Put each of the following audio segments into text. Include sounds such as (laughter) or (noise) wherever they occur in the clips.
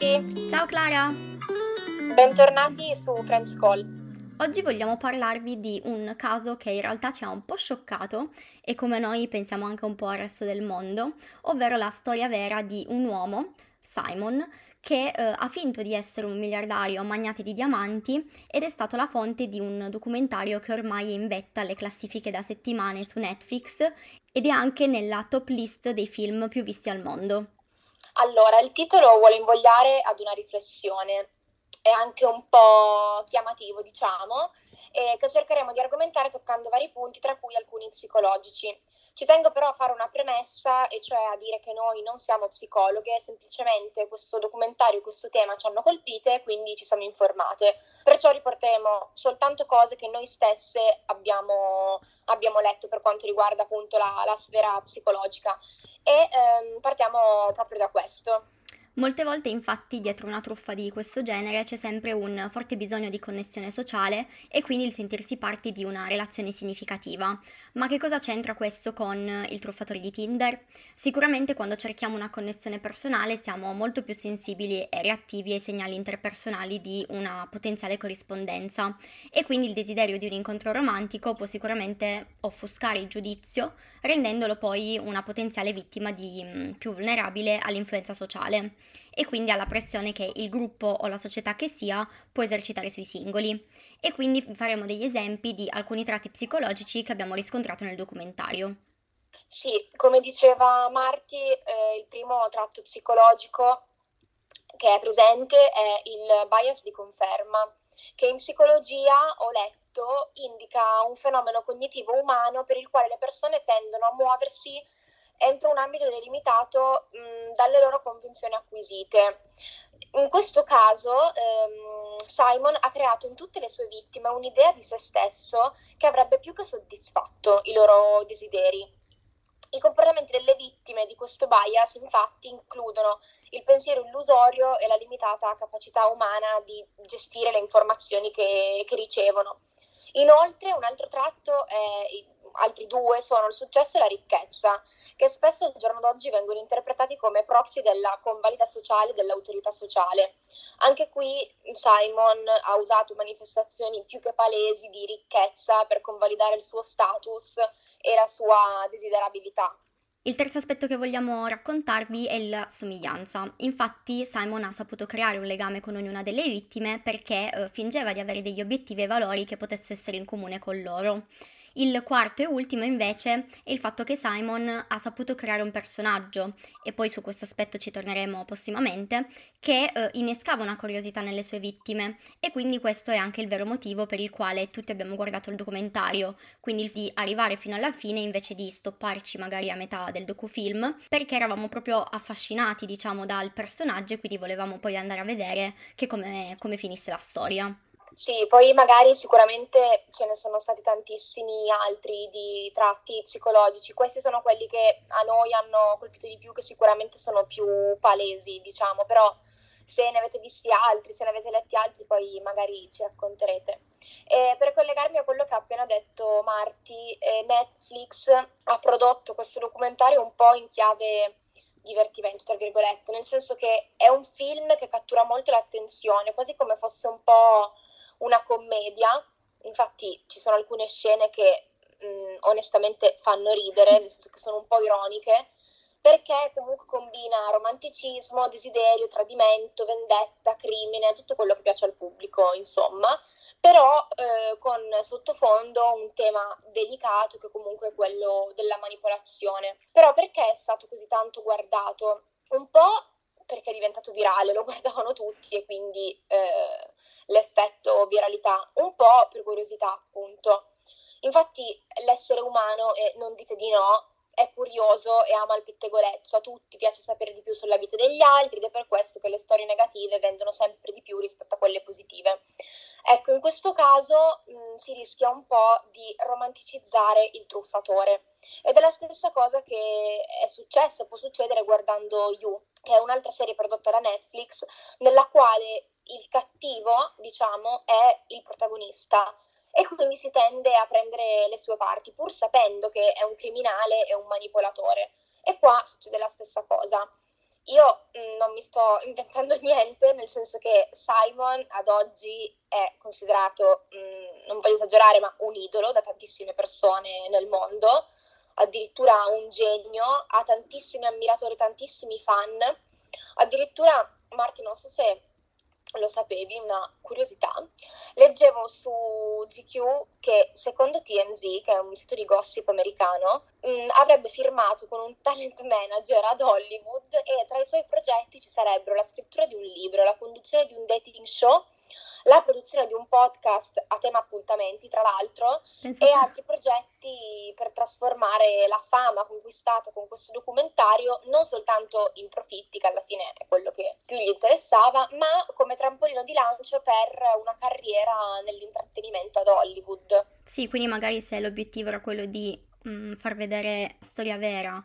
tutti! Ciao Clara! Bentornati su French Call. Oggi vogliamo parlarvi di un caso che in realtà ci ha un po' scioccato e come noi pensiamo anche un po' al resto del mondo, ovvero la storia vera di un uomo, Simon, che eh, ha finto di essere un miliardario magnate di diamanti ed è stato la fonte di un documentario che ormai è in vetta alle classifiche da settimane su Netflix ed è anche nella top list dei film più visti al mondo. Allora, il titolo vuole invogliare ad una riflessione, è anche un po' chiamativo, diciamo, e che cercheremo di argomentare toccando vari punti, tra cui alcuni psicologici. Ci tengo però a fare una premessa, e cioè a dire che noi non siamo psicologhe, semplicemente questo documentario e questo tema ci hanno colpite, quindi ci siamo informate. Perciò riporteremo soltanto cose che noi stesse abbiamo, abbiamo letto per quanto riguarda appunto la, la sfera psicologica. E ehm, partiamo proprio da questo. Molte volte infatti dietro una truffa di questo genere c'è sempre un forte bisogno di connessione sociale e quindi il sentirsi parte di una relazione significativa. Ma che cosa c'entra questo con il truffatore di Tinder? Sicuramente quando cerchiamo una connessione personale siamo molto più sensibili e reattivi ai segnali interpersonali di una potenziale corrispondenza e quindi il desiderio di un incontro romantico può sicuramente offuscare il giudizio rendendolo poi una potenziale vittima di, mm, più vulnerabile all'influenza sociale e quindi alla pressione che il gruppo o la società che sia può esercitare sui singoli. E quindi faremo degli esempi di alcuni tratti psicologici che abbiamo riscontrato nel documentario. Sì, come diceva Marti, eh, il primo tratto psicologico che è presente è il bias di conferma, che in psicologia ho letto indica un fenomeno cognitivo umano per il quale le persone tendono a muoversi entro un ambito delimitato mh, dalle loro convinzioni acquisite. In questo caso ehm, Simon ha creato in tutte le sue vittime un'idea di se stesso che avrebbe più che soddisfatto i loro desideri. I comportamenti delle vittime di questo bias infatti includono il pensiero illusorio e la limitata capacità umana di gestire le informazioni che, che ricevono. Inoltre un altro tratto è altri due sono il successo e la ricchezza, che spesso al giorno d'oggi vengono interpretati come proxy della convalida sociale dell'autorità sociale. Anche qui Simon ha usato manifestazioni più che palesi di ricchezza per convalidare il suo status e la sua desiderabilità. Il terzo aspetto che vogliamo raccontarvi è la somiglianza. Infatti Simon ha saputo creare un legame con ognuna delle vittime perché eh, fingeva di avere degli obiettivi e valori che potessero essere in comune con loro. Il quarto e ultimo invece è il fatto che Simon ha saputo creare un personaggio, e poi su questo aspetto ci torneremo prossimamente, che eh, innescava una curiosità nelle sue vittime e quindi questo è anche il vero motivo per il quale tutti abbiamo guardato il documentario, quindi di arrivare fino alla fine invece di stopparci magari a metà del docufilm, perché eravamo proprio affascinati diciamo dal personaggio e quindi volevamo poi andare a vedere che come, come finisse la storia. Sì, poi magari sicuramente ce ne sono stati tantissimi altri di tratti psicologici, questi sono quelli che a noi hanno colpito di più, che sicuramente sono più palesi, diciamo, però se ne avete visti altri, se ne avete letti altri, poi magari ci racconterete. E per collegarmi a quello che ha appena detto Marti, eh, Netflix ha prodotto questo documentario un po' in chiave divertimento, tra virgolette, nel senso che è un film che cattura molto l'attenzione, quasi come fosse un po' una commedia, infatti ci sono alcune scene che mh, onestamente fanno ridere, che sono un po' ironiche, perché comunque combina romanticismo, desiderio, tradimento, vendetta, crimine, tutto quello che piace al pubblico, insomma, però eh, con sottofondo un tema delicato che comunque è quello della manipolazione. Però perché è stato così tanto guardato? Un po' perché è diventato virale, lo (laughs) guardavano tutti e quindi eh, l'effetto viralità, un po' per curiosità appunto. Infatti l'essere umano, e non dite di no, è curioso e ama il pettegolezzo, a tutti piace sapere di più sulla vita degli altri ed è per questo che le storie negative vendono sempre di più rispetto a quelle positive. Ecco, in questo caso mh, si rischia un po' di romanticizzare il truffatore ed è la stessa cosa che è successa, può succedere guardando You, che è un'altra serie prodotta da Netflix, nella quale il cattivo, diciamo, è il protagonista e quindi si tende a prendere le sue parti, pur sapendo che è un criminale e un manipolatore. E qua succede la stessa cosa. Io mm, non mi sto inventando (laughs) niente, nel senso che Simon ad oggi è considerato, mh, mm, non voglio esagerare, ma un idolo da tantissime persone nel mondo, addirittura un genio, ha tantissimi ammiratori, tantissimi fan. Addirittura, Marti, non so se lo sapevi, una curiosità, leggevo su GQ che secondo TMZ, che è un sito di gossip americano, mh, mm, avrebbe firmato con un talent manager ad Hollywood e tra i suoi progetti ci sarebbero la scrittura di un libro, la conduzione di un dating show la produzione di un podcast a tema appuntamenti, tra l'altro, Pensate. e altri progetti per trasformare la fama conquistata con questo documentario non soltanto in profitti, che alla fine è quello che più gli interessava, ma come trampolino di lancio per una carriera nell'intrattenimento ad Hollywood. Sì, quindi magari se l'obiettivo era quello di mh, mm, far vedere storia vera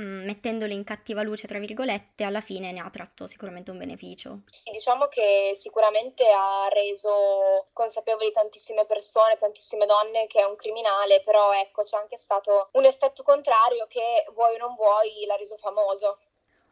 Mm, mettendolo in cattiva luce, tra virgolette, alla fine ne ha tratto sicuramente un beneficio. Sì, diciamo che sicuramente ha reso consapevoli tantissime persone, tantissime donne che è un criminale, però ecco c'è anche stato un effetto contrario che vuoi o non vuoi l'ha reso famoso.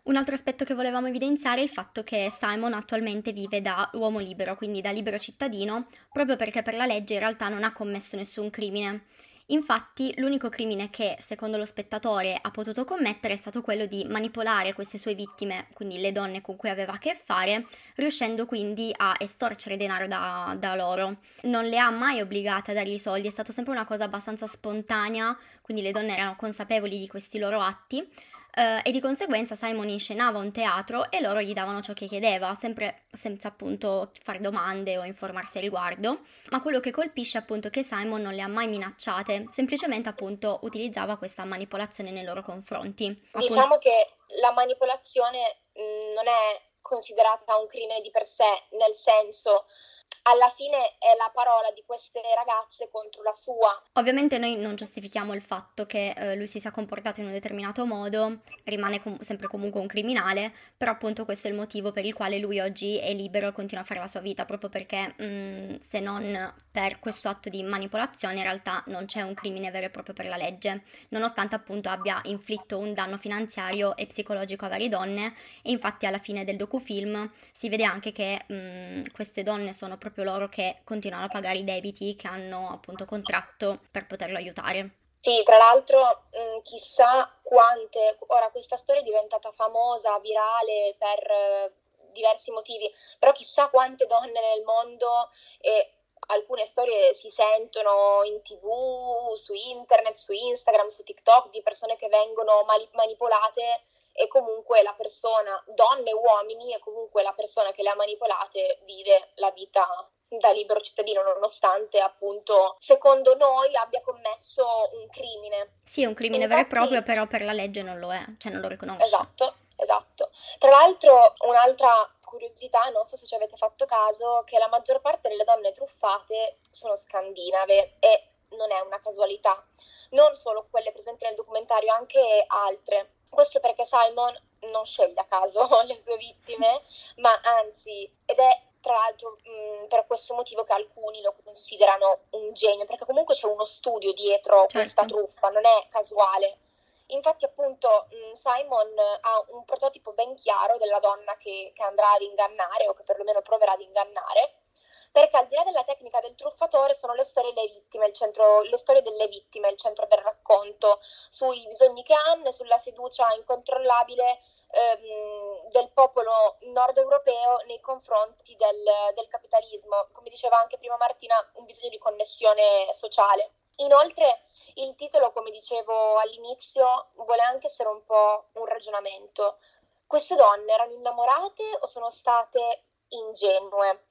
Un altro aspetto che volevamo evidenziare è il fatto che Simon attualmente vive da uomo libero, quindi da libero cittadino, proprio perché per la legge in realtà non ha commesso nessun crimine. Infatti l'unico crimine che, secondo lo spettatore, ha potuto commettere è stato quello di manipolare queste sue vittime, quindi le donne con cui aveva a che fare, riuscendo quindi a estorcere denaro da, da loro. Non le ha mai obbligate a dargli i soldi, è stata sempre una cosa abbastanza spontanea, quindi le donne erano consapevoli di questi loro atti Uh, e di conseguenza Simon inscenava un teatro e loro gli davano ciò che chiedeva, sempre senza appunto fare domande o informarsi a riguardo, ma quello che colpisce appunto è che Simon non le ha mai minacciate, semplicemente appunto utilizzava questa manipolazione nei loro confronti. Diciamo che la manipolazione mh, non è considerata un crimine di per sé, nel senso alla fine è la parola di queste ragazze contro la sua. Ovviamente noi non giustifichiamo il fatto che eh, lui si sia comportato in un determinato modo, rimane com- sempre comunque un criminale, però appunto questo è il motivo per il quale lui oggi è libero e continua a fare la sua vita, proprio perché mh, mm, se non per questo atto di manipolazione in realtà non c'è un crimine vero e proprio per la legge, nonostante appunto abbia inflitto un danno finanziario e psicologico a varie donne e infatti alla fine del docufilm si vede anche che mh, mm, queste donne sono proprio loro che continuano a pagare i debiti che hanno appunto contratto per poterlo aiutare. Sì, tra l'altro mh, mm, chissà quante, ora questa storia è diventata famosa, virale per eh, diversi motivi, però chissà quante donne nel mondo e alcune storie si sentono in tv, su internet, su Instagram, su TikTok di persone che vengono mali- manipolate e comunque la persona, donne e uomini, e comunque la persona che le ha manipolate vive la vita da libero cittadino nonostante appunto secondo noi abbia commesso un crimine. Sì, un crimine Infatti, vero e proprio, però per la legge non lo è, cioè non lo riconosce. Esatto, esatto. Tra l'altro un'altra curiosità, non so se ci avete fatto caso, che la maggior parte delle donne truffate sono scandinave e non è una casualità. Non solo quelle presenti nel documentario, anche altre. Questo perché Simon non sceglie a caso (laughs) le sue vittime, ma anzi, ed è tra l'altro mh, per questo motivo che alcuni lo considerano un genio, perché comunque c'è uno studio dietro certo. questa truffa, non è casuale. Infatti appunto mh, Simon ha un prototipo ben chiaro della donna che, che andrà ad ingannare o che perlomeno proverà ad ingannare perché al di là della tecnica del truffatore sono le storie delle vittime, il centro, le storie delle vittime, il centro del racconto, sui bisogni che hanno e sulla fiducia incontrollabile ehm, del popolo nord europeo nei confronti del, del capitalismo. Come diceva anche prima Martina, un bisogno di connessione sociale. Inoltre il titolo, come dicevo all'inizio, vuole anche essere un po' un ragionamento. Queste donne erano innamorate o sono state ingenue?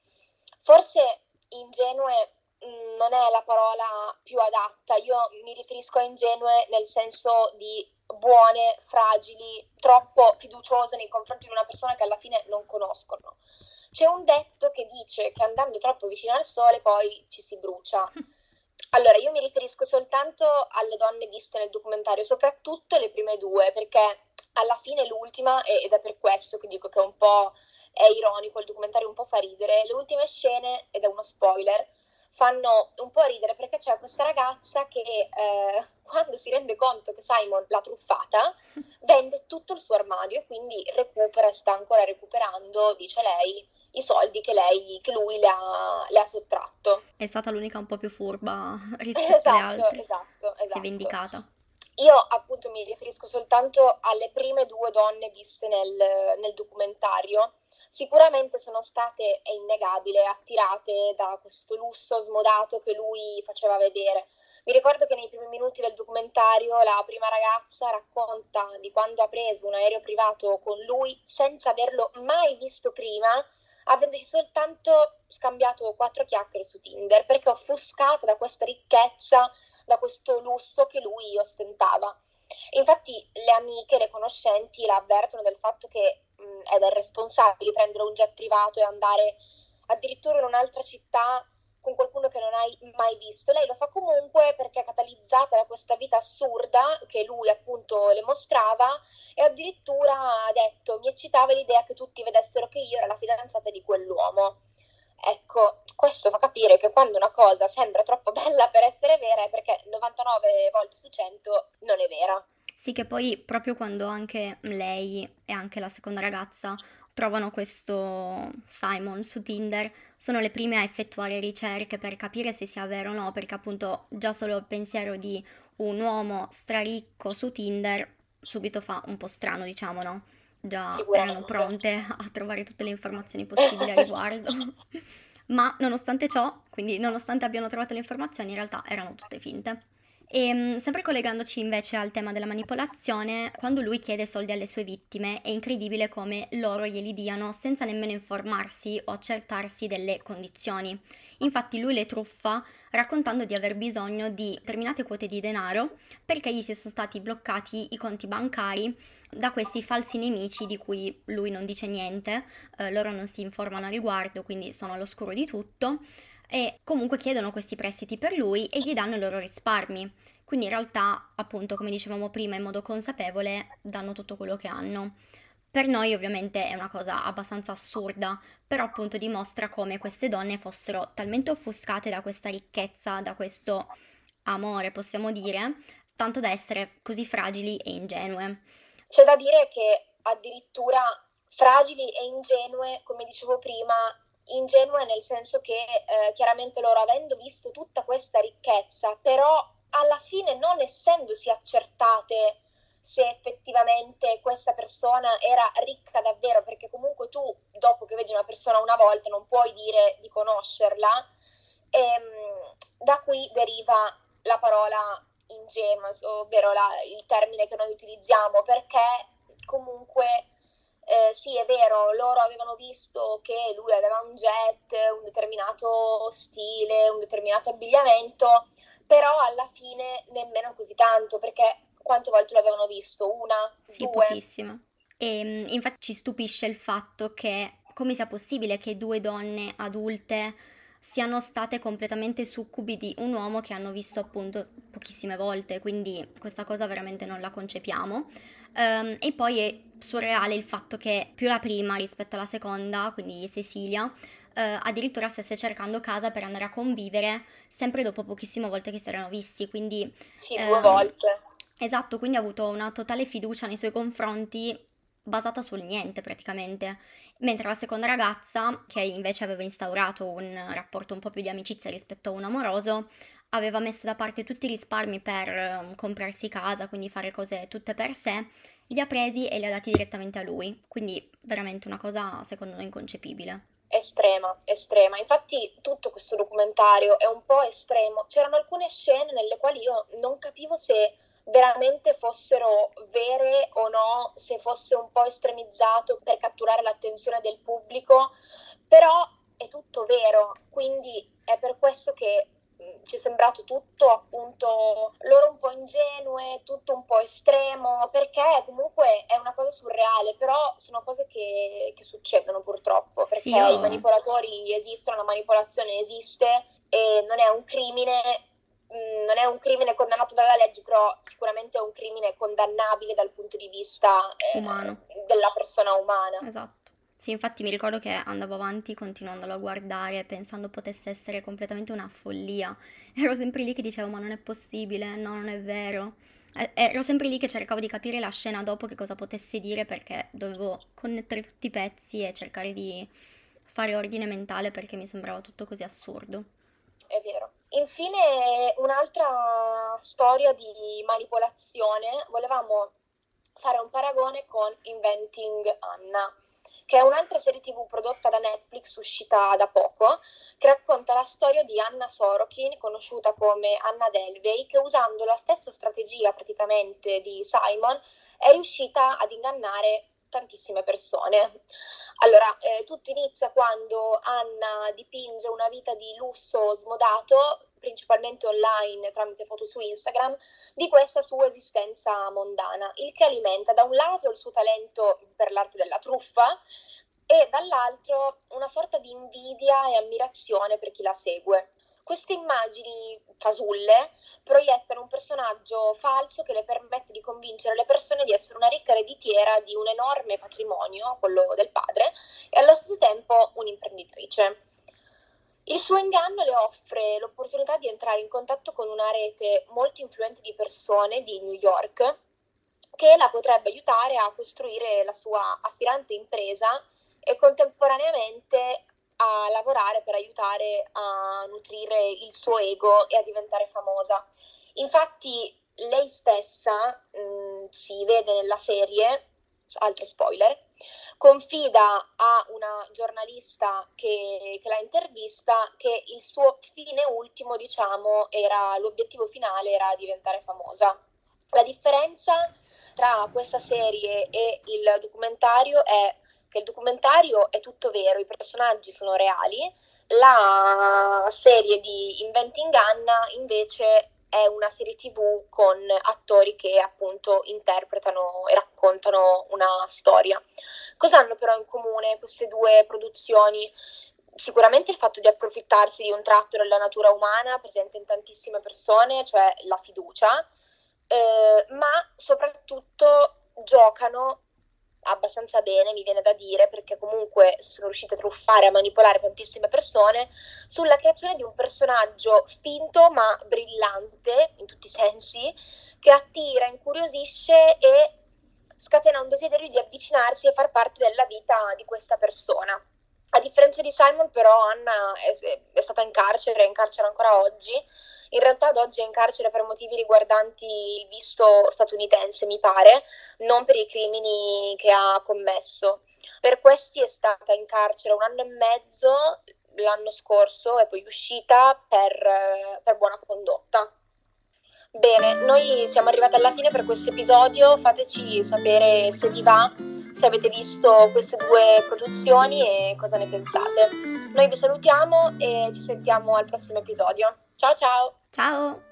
Forse ingenue mm, non è la parola più adatta, io mi riferisco a ingenue nel senso di buone, fragili, troppo fiduciose nei confronti di una persona che alla fine non conoscono. C'è un detto che dice che andando troppo vicino al sole poi ci si brucia. (laughs) Allora, io mi riferisco soltanto alle donne viste nel documentario, soprattutto le prime due, perché alla fine l'ultima, ed è per questo che dico che è un po' è ironico, il documentario un po' fa ridere. Le ultime scene, ed è uno spoiler, fanno un po' ridere perché c'è questa ragazza che eh, (laughs) quando si rende conto che Simon l'ha truffata (laughs) vende tutto il suo armadio e quindi recupera sta ancora recuperando, dice lei, i soldi che, lei, che lui le ha, le ha, sottratto. È stata l'unica un po' più furba (laughs) rispetto esatto, alle altre. Esatto, esatto. Si è vendicata. Io appunto mi riferisco soltanto alle prime due donne viste nel, nel documentario. Sicuramente sono state, è innegabile, attirate da questo lusso smodato che lui faceva vedere. Mi ricordo che nei primi minuti del documentario la prima ragazza racconta di quando ha preso un aereo privato con lui senza averlo mai visto prima avendoci soltanto scambiato quattro chiacchiere su Tinder, perché offuscata da questa ricchezza, da questo lusso che lui ostentava. Infatti le amiche, le conoscenti la avvertono del fatto che è del responsabile prendere un jet privato e andare addirittura in un'altra città con qualcuno che non hai mai visto. Lei lo fa comunque perché è catalizzata da questa vita assurda che lui appunto le mostrava e addirittura ha detto mi eccitava l'idea che tutti vedessero che io ero la fidanzata di quell'uomo. Ecco, questo fa capire che quando una cosa sembra troppo bella per essere vera è perché 99 volte su 100 non è vera. Sì, che poi proprio quando anche lei e anche la seconda ragazza trovano questo Simon su Tinder, sono le prime a effettuare ricerche per capire se sia vero o no, perché appunto già solo il pensiero di un uomo straricco su Tinder subito fa un po' strano, diciamo, no? Già erano pronte a trovare tutte le informazioni possibili a riguardo. (laughs) Ma nonostante ciò, quindi nonostante abbiano trovato le informazioni, in realtà erano tutte finte. E ehm, sempre collegandoci invece al tema della manipolazione, quando lui chiede soldi alle sue vittime, è incredibile come loro glieli diano senza nemmeno informarsi o accertarsi delle condizioni. Infatti lui le truffa raccontando di aver bisogno di determinate quote di denaro perché gli si sono stati bloccati i conti bancari da questi falsi nemici di cui lui non dice niente, eh, loro non si informano a riguardo, quindi sono all'oscuro di tutto e comunque chiedono questi prestiti per lui e gli danno i loro risparmi. Quindi in realtà, appunto, come dicevamo prima, in modo consapevole danno tutto quello che hanno. Per noi ovviamente è una cosa abbastanza assurda, però appunto dimostra come queste donne fossero talmente offuscate da questa ricchezza, da questo amore, possiamo dire, tanto da essere così fragili e ingenue. C'è da dire che addirittura fragili e ingenue, come dicevo prima, ingenue nel senso che eh, chiaramente loro avendo visto tutta questa ricchezza, però alla fine non essendosi accertate se effettivamente questa persona era ricca davvero, perché comunque tu dopo che vedi una persona una volta non puoi dire di conoscerla, ehm, da qui deriva la parola ingenua, ovvero la, il termine che noi utilizziamo, perché comunque eh, sì, è vero, loro avevano visto che lui aveva un jet, un determinato stile, un determinato abbigliamento, però alla fine nemmeno così tanto, perché quante volte l'avevano visto? Una? Sì, due? pochissimo. E ehm, infatti ci stupisce il fatto che come sia possibile che due donne adulte siano state completamente succubi di un uomo che hanno visto appunto pochissime volte, quindi questa cosa veramente non la concepiamo. Um, e poi è surreale il fatto che più la prima rispetto alla seconda, quindi Cecilia, uh, addirittura stesse cercando casa per andare a convivere sempre dopo pochissime volte che si erano visti, quindi... Sì, due um, volte. Esatto, quindi ha avuto una totale fiducia nei suoi confronti basata sul niente praticamente mentre la seconda ragazza, che invece aveva instaurato un rapporto un po' più di amicizia rispetto a un amoroso, aveva messo da parte tutti i risparmi per um, comprarsi casa, quindi fare cose tutte per sé, li ha presi e li ha dati direttamente a lui, quindi veramente una cosa secondo noi inconcepibile. Estrema, estrema. Infatti tutto questo documentario è un po' estremo. C'erano alcune scene nelle quali io non capivo se veramente fossero vere o no, se fosse un po' estremizzato per catturare l'attenzione del pubblico, però è tutto vero, quindi è per questo che ci è sembrato tutto appunto loro un po' ingenue, tutto un po' estremo, perché comunque è una cosa surreale, però sono cose che, che succedono purtroppo, perché sì, i manipolatori esistono, la manipolazione esiste e non è un crimine Mm, non è un crimine condannato dalla legge, però sicuramente è un crimine condannabile dal punto di vista eh, della persona umana. Esatto. Sì, infatti mi ricordo che andavo avanti continuandolo a guardare, pensando potesse essere completamente una follia. (laughs) Ero sempre lì che dicevo, ma non è possibile, no, non è vero. Ero sempre lì che cercavo di capire la scena dopo che cosa potesse dire perché dovevo connettere tutti i pezzi e cercare di fare ordine mentale perché mi sembrava tutto così assurdo. È vero. Infine, un'altra storia di manipolazione, volevamo fare un paragone con Inventing Anna che è un'altra serie tv prodotta da Netflix uscita da poco, che racconta la storia di Anna Sorokin, conosciuta come Anna Delvey, che usando la stessa strategia praticamente di Simon è riuscita ad ingannare tantissime persone. Allora, eh, tutto inizia quando Anna dipinge una vita di lusso smodato, principalmente online tramite foto su Instagram, di questa sua esistenza mondana, il che alimenta da un lato il suo talento per l'arte della truffa e dall'altro una sorta di invidia e ammirazione per chi la segue. Queste immagini fasulle proiettano un personaggio falso che le permette di convincere le persone di essere una ricca ereditiera di un enorme patrimonio, quello del padre, e allo stesso tempo un'imprenditrice. Il suo inganno le offre l'opportunità di entrare in contatto con una rete molto influente di persone di New York che la potrebbe aiutare a costruire la sua aspirante impresa e contemporaneamente a lavorare per aiutare a nutrire il suo ego e a diventare famosa. Infatti lei stessa, mh, mm, si vede nella serie, altro spoiler, confida a una giornalista che, che, la intervista che il suo fine ultimo, diciamo, era l'obiettivo finale era diventare famosa. La differenza tra questa serie e il documentario è che il documentario è tutto vero, i personaggi sono reali, la serie di Inventing Anna invece è una serie tv con attori che appunto interpretano e raccontano una storia. Cosa hanno però in comune queste due produzioni? Sicuramente il fatto di approfittarsi di un tratto della natura umana presente in tantissime persone, cioè la fiducia, eh, ma soprattutto giocano abbastanza bene, mi viene da dire, perché comunque sono riuscite a truffare, a manipolare tantissime persone, sulla creazione di un personaggio finto ma brillante in tutti i sensi, che attira, incuriosisce e scatena un desiderio di avvicinarsi e far parte della vita di questa persona. A differenza di Simon, però, Anna è, è stata in carcere, è in carcere ancora oggi, in realtà ad oggi è in carcere per motivi riguardanti il visto statunitense, mi pare, non per i crimini che ha commesso. Per questi è stata in carcere un anno e mezzo l'anno scorso e poi uscita per, per buona condotta. Bene, noi siamo arrivati alla fine per questo episodio, fateci sapere se vi va, se avete visto queste due produzioni e cosa ne pensate. Noi vi salutiamo e ci sentiamo al prossimo episodio. Ciao ciao! Ciao!